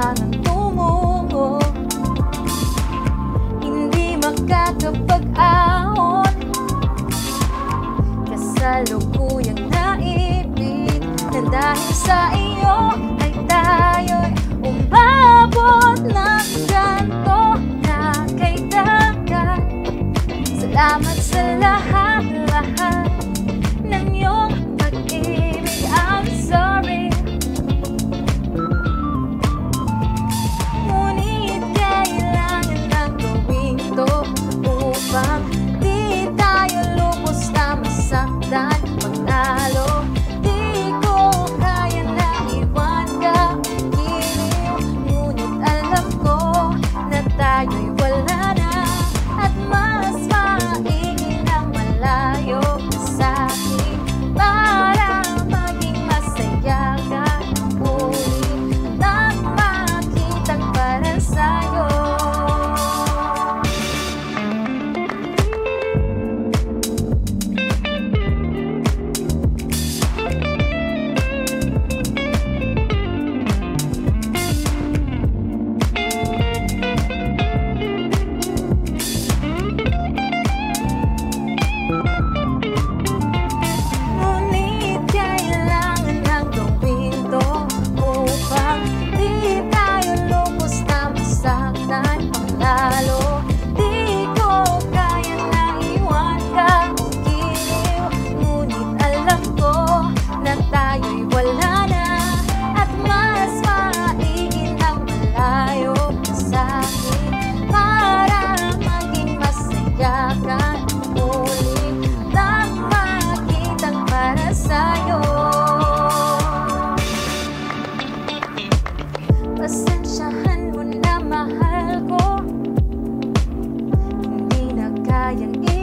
kailangan tumungo Hindi makakapag-ahon Kasalukuyang naipit Na dahil sa iyo ay tayo'y umabot ng ganto na kay dagat Salamat sa lahat-lahat Dẫn